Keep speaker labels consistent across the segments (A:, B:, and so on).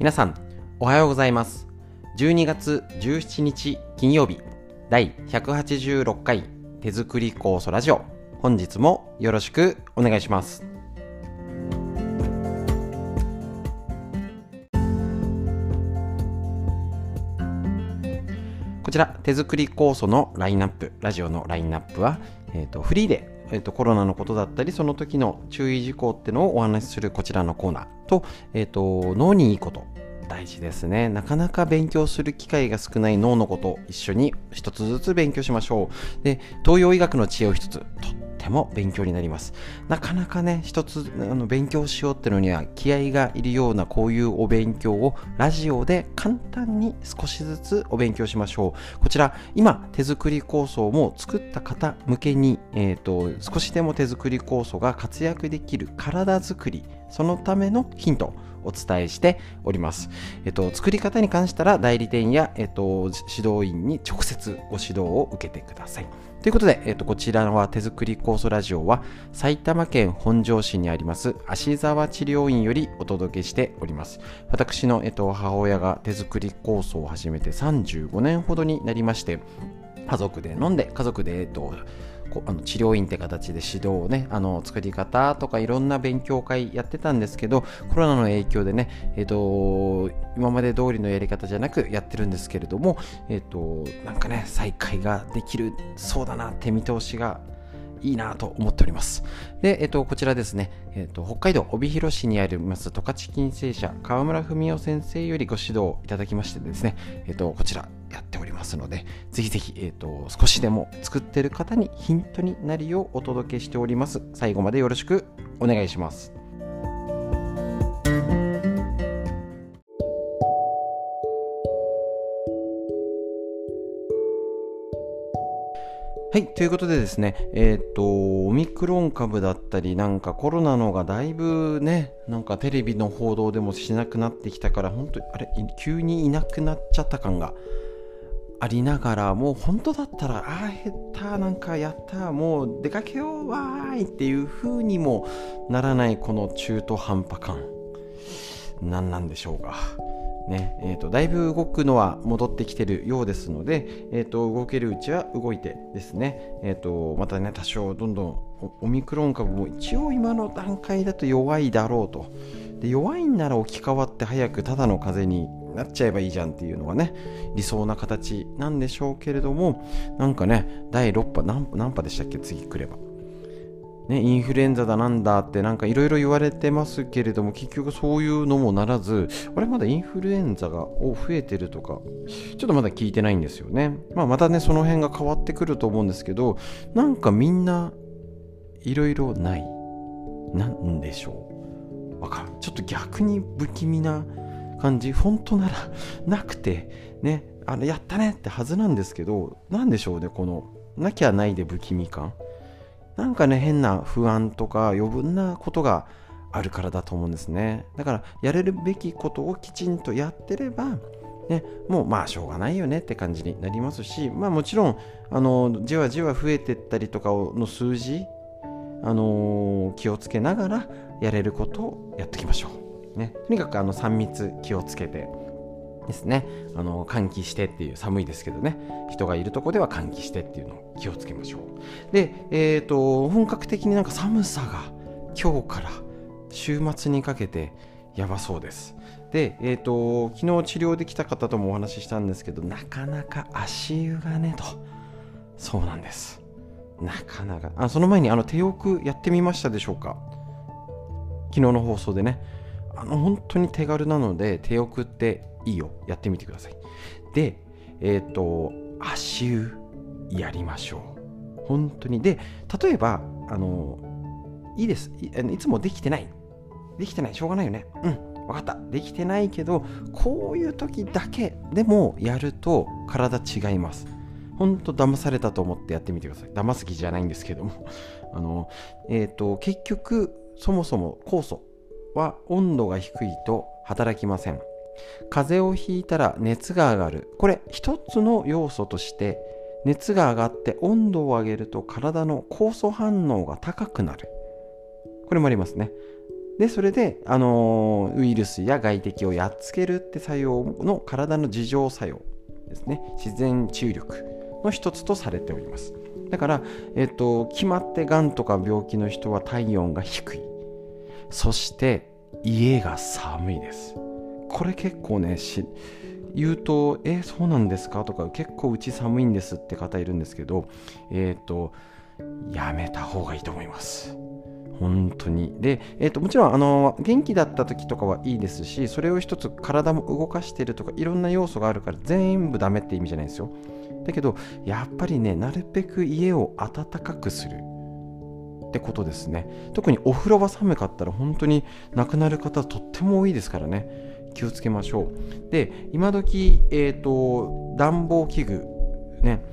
A: 皆さん、おはようございます。12月17日金曜日、第186回手作り酵素ラジオ。本日もよろしくお願いします。こちら、手作り酵素のラインナップ、ラジオのラインナップは、えーと、フリーでえーと、コロナのことだったりその時の注意事項っていうのをお話しするこちらのコーナーと,、えーと脳にいいこと大事ですね。なかなか勉強する機会が少ない脳のこと一緒に一つずつ勉強しましょう。で東洋医学の知恵を一つとっても勉強になります。なかなかね一つあの勉強しようってのには気合がいるようなこういうお勉強をラジオで簡単に少しずつお勉強しましょう。こちら今手作り構想も作った方向けに、えーと、少しでも手作り構想が活躍できる体づくりそのためのヒント。お伝えしております。えっと、作り方に関したら代理店や、えっと、指導員に直接ご指導を受けてください。ということで、えっと、こちらは手作り酵素ラジオは埼玉県本庄市にあります芦沢治療院よりお届けしております。私の、えっと、母親が手作り酵素を始めて35年ほどになりまして、家族で飲んで、家族で、えっと、あの治療院って形で指導をねあの作り方とかいろんな勉強会やってたんですけどコロナの影響でねえっ、ー、と今まで通りのやり方じゃなくやってるんですけれどもえっ、ー、となんかね再開ができるそうだなって見通しがいいなと思っております。で、えっと、こちらですね、えっと、北海道帯広市にあります十勝金星社川村文夫先生よりご指導いただきましてですね、えっと、こちらやっておりますので、ぜひぜひ、えっと、少しでも作ってる方にヒントになるようお届けしております。最後までよろしくお願いします。はい。ということでですね、えっ、ー、と、オミクロン株だったり、なんかコロナのがだいぶね、なんかテレビの報道でもしなくなってきたから、本当あれ、急にいなくなっちゃった感がありながら、もう本当だったら、ああ、減った、なんかやった、もう出かけよう、わーいっていう風にもならないこの中途半端感。何なんでしょうか。ねえーと、だいぶ動くのは戻ってきてるようですので、えーと、動けるうちは動いてですね、えーと、またね多少どんどんオミクロン株も一応今の段階だと弱いだろうとで弱いんなら置き換わって早くただの風邪になっちゃえばいいじゃんっていうのがね理想な形なんでしょうけれどもなんかね第6波何何波でしたっけ？次来れば。ね、インフルエンザだなんだってなんかいろいろ言われてますけれども結局そういうのもならずあれまだインフルエンザが増えてるとかちょっとまだ聞いてないんですよね、まあ、またねその辺が変わってくると思うんですけどなんかみんないろいろない。なんでしょう。わかるちょっと逆に不気味な感じ本当ならなくてねあのやったねってはずなんですけど何でしょうねこのなきゃないで不気味感なんかね、変な不安とか余分なことがあるからだと思うんですね。だから、やれるべきことをきちんとやってれば、ね、もうまあしょうがないよねって感じになりますし、まあもちろん、あの、じわじわ増えてったりとかの数字、あのー、気をつけながらやれることをやっていきましょう。ね、とにかくあの3密気をつけて、ですね。あの換気してっていう寒いですけどね。人がいるとこでは換気してっていうのを気をつけましょう。で、えーと、本格的になんか寒さが今日から週末にかけてやばそうです。で、えーと、昨日治療できた方ともお話ししたんですけどなかなか足湯がねと。そうなんです。なかなか。あその前にあの手浴やってみましたでしょうか？昨日の放送でね。あの本当に手軽なので手浴っていいよ。やってみてください。でえっ、ー、と足湯やりましょう。本当に。で例えばあのいいです。いいつもできてない。できてない。しょうがないよね。うん。分かった。できてないけどこういう時だけでもやると体違います。ほんと騙されたと思ってやってみてください。騙す気じゃないんですけども。あのえっ、ー、と結局そもそも酵素は温度が低いと働きません。風邪をひいたら熱が上がる。これ一つの要素として熱が上がって温度を上げると体の酵素反応が高くなる。これもありますね。でそれで、あのウイルスや外敵をやっつけるって作用の体の自浄作用ですね。自然治癒力の一つとされております。だから、えっと、決まってがんとか病気の人は体温が低い。そして家が寒いです。これ結構ね言うと「えそうなんですか?」とか「結構うち寒いんです」って方いるんですけどえっ、ー、とやめた方がいいと思います。本当に。で、えーと、もちろんあの元気だった時とかはいいですしそれを一つ体も動かしてるとかいろんな要素があるから全部ダメって意味じゃないですよ。だけどやっぱりねなるべく家を暖かくする。ってことですね。特にお風呂場寒かったら本当に亡くなる方とっても多いですからね。気をつけましょう。で今時えっ、ー、と暖房器具ね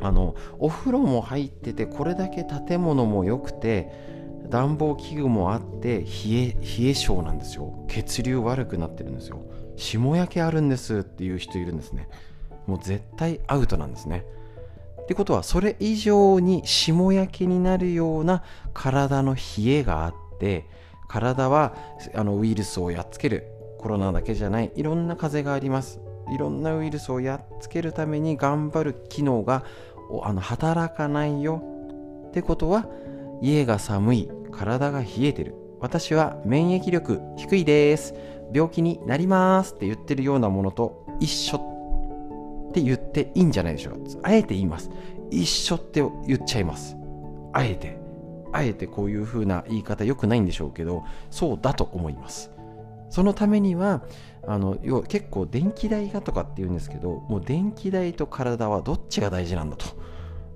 A: あのお風呂も入っててこれだけ建物も良くて暖房器具もあって冷え冷え性なんですよ。血流悪くなってるんですよ。霜焼けあるんですっていう人いるんですね。もう絶対アウトなんですね。ってことはそれ以上に霜焼けになるような体の冷えがあって体はあのウイルスをやっつける。コロナだけじゃない。いろんな風があります。いろんなウイルスをやっつけるために頑張る機能があの働かないよ。ってことは家が寒い。体が冷えてる。私は免疫力低いです。病気になります。って言ってるようなものと一緒。って言っていいんじゃないでしょうか。あえて言います。一緒って言っちゃいます。あえて。あえてこういう風な言い方良くないんでしょうけどそうだと思います。そのためにはあの要は結構電気代がとかって言うんですけどもう電気代と体はどっちが大事なんだと。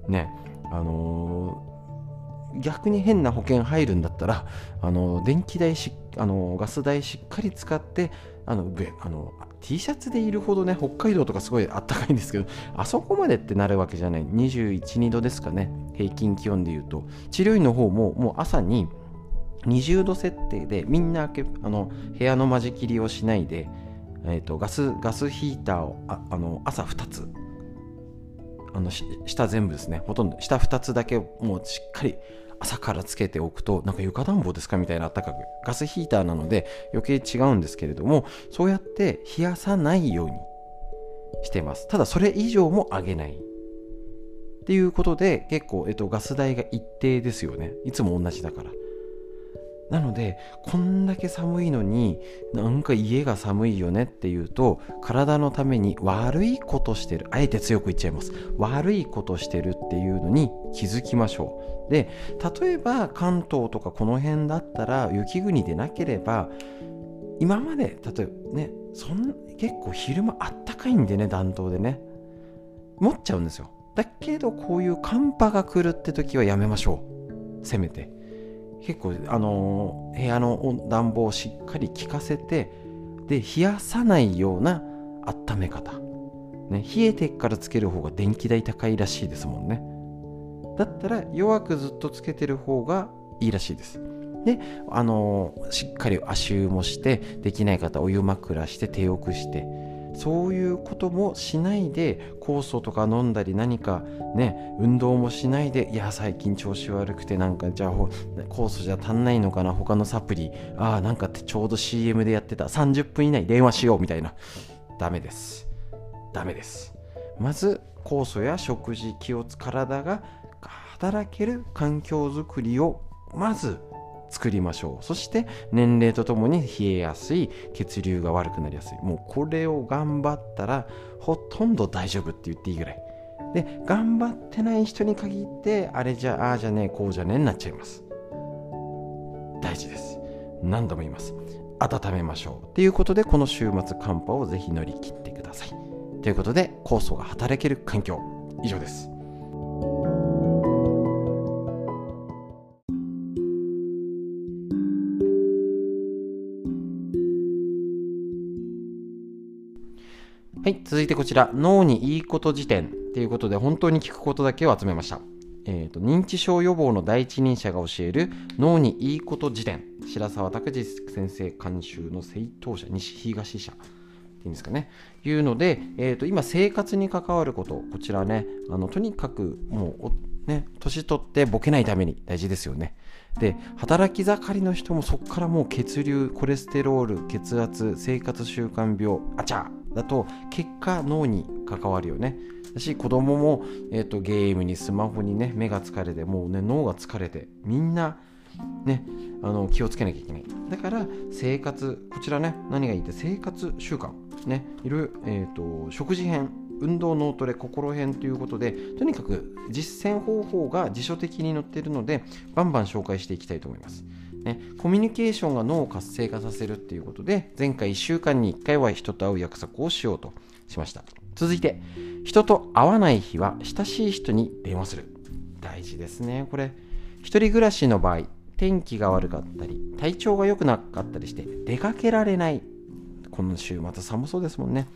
A: ね。あのー、逆に変な保険入るんだったらあの電気代しあのガス代しっかり使ってあのあの T シャツでいるほどね北海道とかすごいあったかいんですけどあそこまでってなるわけじゃない。21、2度ですかね。平均気温でいうと。治療院の方ももう朝に20度設定でみんなあの部屋の間仕切りをしないで、えーと、ガスガスヒーターをああの朝2つ。あの下全部ですね。ほとんど下2つだけもうしっかり朝からつけておくとなんか床暖房ですかみたいなあったかくガスヒーターなので余計違うんですけれどもそうやって冷やさないようにしてます。ただそれ以上も上げない。っていうことで結構、えっと、ガス代が一定ですよね。いつも同じだから。なのでこんだけ寒いのになんか家が寒いよねっていうと体のために悪いことしてるあえて強く言っちゃいます。悪いことしてるっていうのに気づきましょう。で例えば関東とかこの辺だったら雪国でなければ今まで例えばねそん結構昼間あったかいんでね暖冬でね持っちゃうんですよ。だけどこういう寒波が来るって時はやめましょう。せめて。結構あの部屋の暖房をしっかり効かせてで冷やさないような温め方、ね、冷えてからつける方が電気代高いらしいですもんね。だったら弱くずっとつけてる方がいいらしいです。であのしっかり足湯もしてできない方お湯枕して手をくしてそういうこともしないで酵素とか飲んだり何かね運動もしないでいや最近調子悪くてなんかじゃあ酵素じゃ足んないのかな他のサプリ。ああなんかってちょうど CM でやってた。30分以内電話しようみたいな。ダメです。ダメです。まず酵素や食事気をつ体が働ける環境づくりをまず作りましょう。そして年齢とともに冷えやすい血流が悪くなりやすい。もうこれを頑張ったらほとんど大丈夫って言っていいぐらい。で頑張ってない人に限ってあれじゃああじゃねえこうじゃねえになっちゃいます。大事です。何度も言います。温めましょう。ということでこの週末寒波をぜひ乗り切ってください。ということで酵素が働ける環境。以上です。はい、続いてこちら、脳にいいこと辞典ということで、本当に聞くことだけを集めました。えーと、認知症予防の第一人者が教える脳にいいこと辞典、白沢拓司先生監修の正当者、西東社。っていうんですかね。いうので、えーと、今、生活に関わること、こちらね、あのとにかくもうね、年取ってボケないために大事ですよね。で、働き盛りの人もそこからもう血流、コレステロール、血圧、生活習慣病、あちゃだと結果脳に関わるよね。だし子供も、えーと、ゲームにスマホにね目が疲れてもうね脳が疲れてみんなねあの気をつけなきゃいけないだから生活こちらね何がいいって生活習慣ねいる、えーと食事編運動脳トレ心編ということでとにかく実践方法が辞書的に載っているのでバンバン紹介していきたいと思います。ね、コミュニケーションが脳を活性化させるっていうことで前回1週間に1回は人と会う約束をしようとしました。続いて人と会わない日は親しい人に電話する。大事ですねこれ。一人暮らしの場合天気が悪かったり体調が良くなかったりして出かけられない。この週末寒そうですもんね。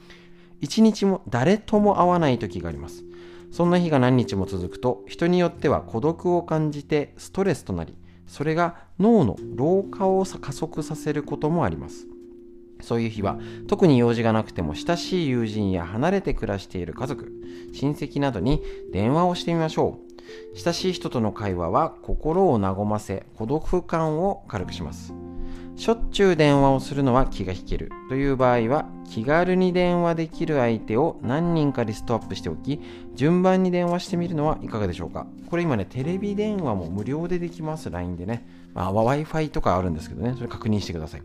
A: 一日も誰とも会わない時があります。そんな日が何日も続くと、人によっては孤独を感じてストレスとなり、それが脳の老化を加速させることもあります。そういう日は特に用事がなくても親しい友人や離れて暮らしている家族、親戚などに電話をしてみましょう。親しい人との会話は心を和ませ孤独感を軽くします。しょっちゅう電話をするのは気が引ける。という場合は気軽に電話できる相手を何人かリストアップしておき順番に電話してみるのはいかがでしょうか。これ今ねテレビ電話も無料でできます LINE でね、まあ、Wi-Fi とかあるんですけどね。それ確認してください。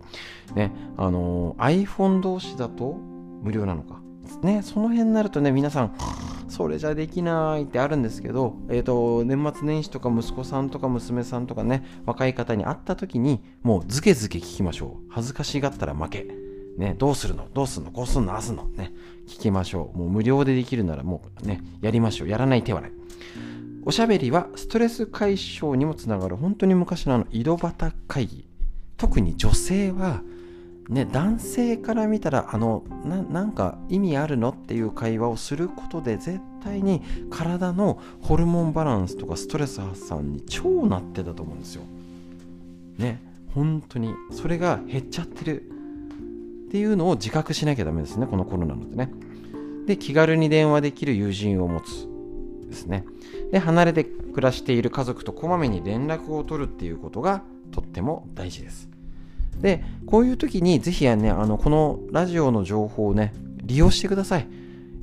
A: ねあの、iPhone 同士だと無料なのか。ねその辺になるとね皆さんそれじゃできないってあるんですけど、えーと、年末年始とか息子さんとか娘さんとかね若い方に会った時にもうズケズケ聞きましょう恥ずかしがったら負けね、どうするの？どうするの？こうするの？あすの？ね、聞きましょう。もう無料でできるならもうね、やりましょう。やらない手はない。おしゃべりはストレス解消にもつながる本当に昔のあの井戸端会議。特に女性はね、男性から見たらあのなんか意味あるのっていう会話をすることで絶対に体のホルモンバランスとかストレス発散に超なってたと思うんですよ。ね本当にそれが減っちゃってるっていうのを自覚しなきゃダメですねこのコロナのでね。で気軽に電話できる友人を持つですね。で離れて暮らしている家族とこまめに連絡を取るっていうことがとっても大事です。で、こういう時にぜひね、あの、このラジオの情報をね、利用してください。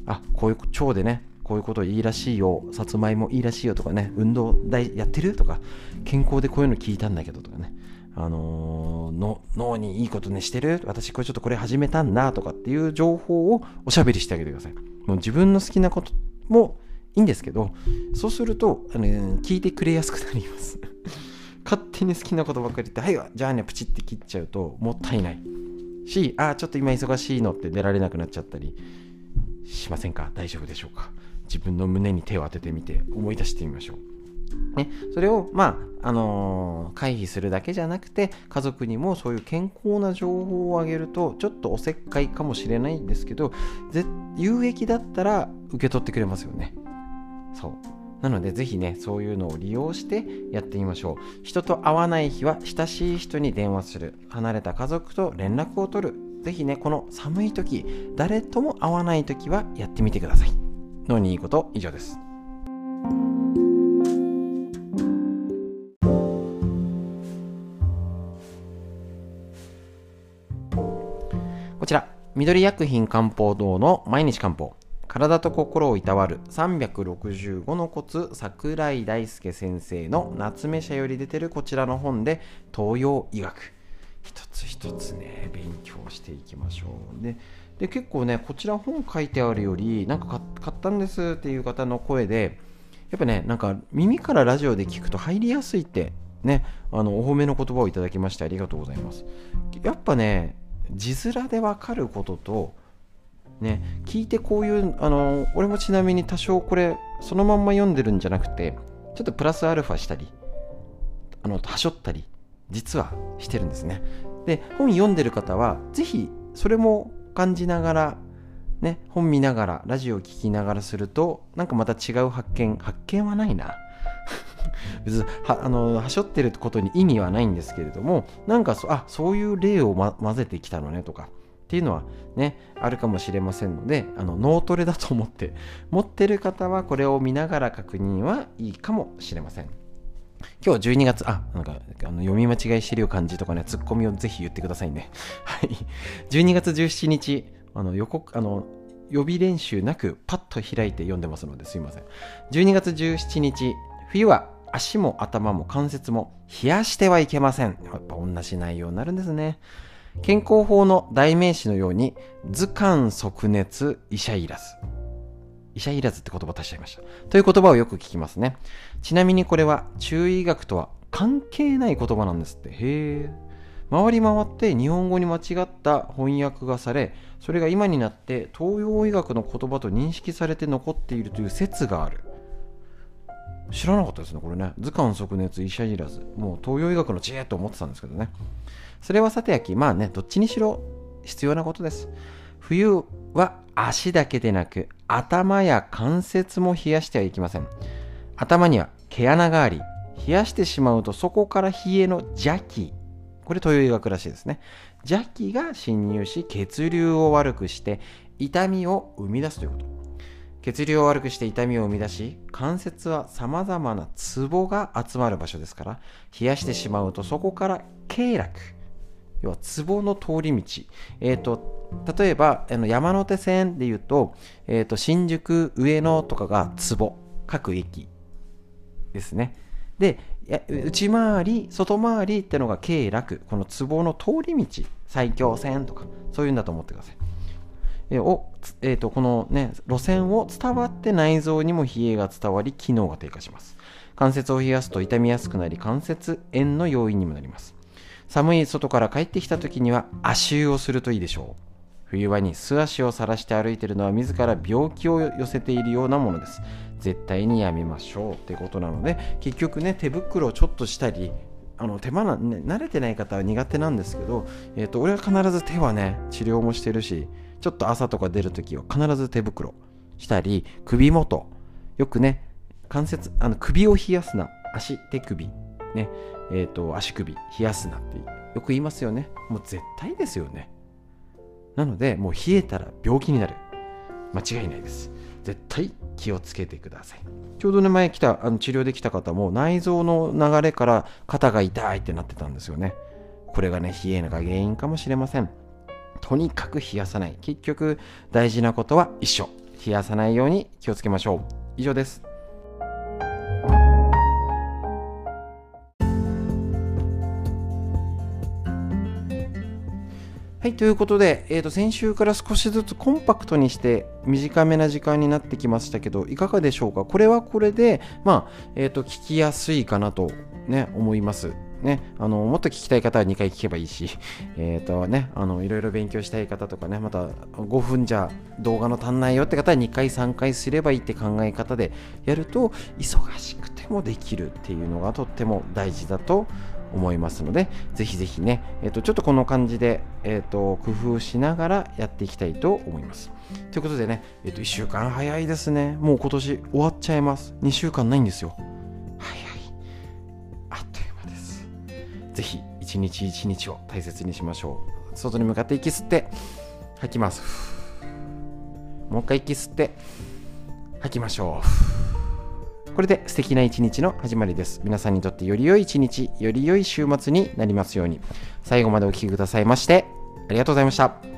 A: あ、こういう腸でね、こういうこといいらしいよ、さつまいもいいらしいよとかね、運動大やってるとか、健康でこういうの聞いたんだけどとかね、あのー、脳にいいことねしてる？私これちょっとこれ始めたんだとかっていう情報をおしゃべりしてあげてください。もう自分の好きなこともいいんですけど、そうすると、あのー、聞いてくれやすくなります。勝手に好きなことばっかり言って、はい、じゃあね、プチって切っちゃうともったいない。し、ああ、ちょっと今忙しいのって出られなくなっちゃったりしませんか？大丈夫でしょうか？自分の胸に手を当ててみて思い出してみましょう。ね、それを、まあ、あのー、回避するだけじゃなくて、家族にもそういう健康な情報をあげると、ちょっとおせっかいかもしれないんですけど、有益だったら受け取ってくれますよね。そう。なのでぜひね、そういうのを利用してやってみましょう。人と会わない日は親しい人に電話する。離れた家族と連絡を取る。ぜひね、この寒い時、誰とも会わない時はやってみてください。脳にいいこと以上です。こちら、緑薬品漢方堂の毎日漢方。体と心をいたわる365のコツ桜井大輔先生の夏目社より出てるこちらの本で東洋医学。一つ一つね勉強していきましょう。でで結構ねこちら本書いてあるよりなんか買ったんですっていう方の声でやっぱねなんか耳からラジオで聞くと入りやすいってねあのお褒めの言葉をいただきましてありがとうございます。やっぱね字面でわかることとね、聞いてこういうあの俺もちなみに多少これそのまんま読んでるんじゃなくてちょっとプラスアルファしたりあのはしょったり実はしてるんですね。で本読んでる方はぜひそれも感じながらね本見ながらラジオ聞きながらするとなんかまた違う発見発見はないな。別にはあのはしょってることに意味はないんですけれどもなんかそあそういう例を、ま、混ぜてきたのねとかっていうのはねあるかもしれませんのであの脳トレだと思って持ってる方はこれを見ながら確認はいいかもしれません今日12月、あ、なんか、あの読み間違いしてるよ感じとかね、ツッコミをぜひ言ってくださいね。はい。12月17日、あの予告、あの、予備練習なくパッと開いて読んでますのですいません。12月17日、冬は足も頭も関節も冷やしてはいけません。やっぱ同じ内容になるんですね。健康法の代名詞のように、図鑑即熱医者いらず。医者いらずって言葉足しちゃいました。という言葉をよく聞きますね。ちなみにこれは中医学とは関係ない言葉なんですって。へえ。回り回って日本語に間違った翻訳がされ、それが今になって東洋医学の言葉と認識されて残っているという説がある。知らなかったですね、これね。図鑑即熱医者いらず。もう東洋医学の知恵と思ってたんですけどね。それはさてやき、まあね、どっちにしろ必要なことです。冬は足だけでなく、頭や関節も冷やしてはいけません。頭には毛穴があり、冷やしてしまうとそこから冷えの邪気、これ東洋医学らしいですね。邪気が侵入し、血流を悪くして、痛みを生み出すということ。血流を悪くして痛みを生み出し、関節は様々なツボが集まる場所ですから、冷やしてしまうとそこから経絡、要は壺の通り道、えーと、例えばあの山手線でいうと,、えーと、新宿上野とかが壺各駅ですね。で内回り外回りってのが経絡この壺の通り道埼京線とかそういうんだと思ってください。を、えーとこの、ね、路線を伝わって内臓にも冷えが伝わり機能が低下します。関節を冷やすと痛みやすくなり関節炎の要因にもなります。寒い外から帰ってきた時には足湯をするといいでしょう。冬場に素足を晒して歩いているのは自ら病気を寄せているようなものです。絶対にやめましょうってことなので結局ね手袋をちょっとしたりあの手間な、ね、慣れてない方は苦手なんですけど、えーと、俺は必ず手はね治療もしてるしちょっと朝とか出るときは必ず手袋したり首元。よくね関節あの首を冷やすな。足手首。ね。えーと、足首冷やすなってよく言いますよね。もう絶対ですよね。なのでもう冷えたら病気になる。間違いないです。絶対気をつけてください。ちょうどね前来たあの治療できた方も内臓の流れから肩が痛いってなってたんですよね。これがね冷えが原因かもしれません。とにかく冷やさない。結局大事なことは一緒。冷やさないように気をつけましょう。以上です。はい、ということで、えー、と先週から少しずつコンパクトにして短めな時間になってきましたけど、いかがでしょうか？これはこれで、まあ、えっ、ー、と、聞きやすいかなとね、思います。ね、あのもっと聞きたい方は2回聞けばいいし、え、ー、とね、あのいろいろ勉強したい方とかね、また5分じゃ動画の足んないよって方は2回、3回すればいいって考え方でやると、忙しくてもできるっていうのがとっても大事だと思いますので、ぜひぜひね、えー、とちょっとこの感じで、えー、と工夫しながらやっていきたいと思います。ということでね、えー、と1週間早いですね。もう今年終わっちゃいます。2週間ないんですよ。ぜひ一日一日を大切にしましょう。外に向かって息吸って、吐きます。もう一回息吸って、吐きましょう。これで素敵な一日の始まりです。皆さんにとってより良い一日、より良い週末になりますように。最後までお聴きくださいまして、ありがとうございました。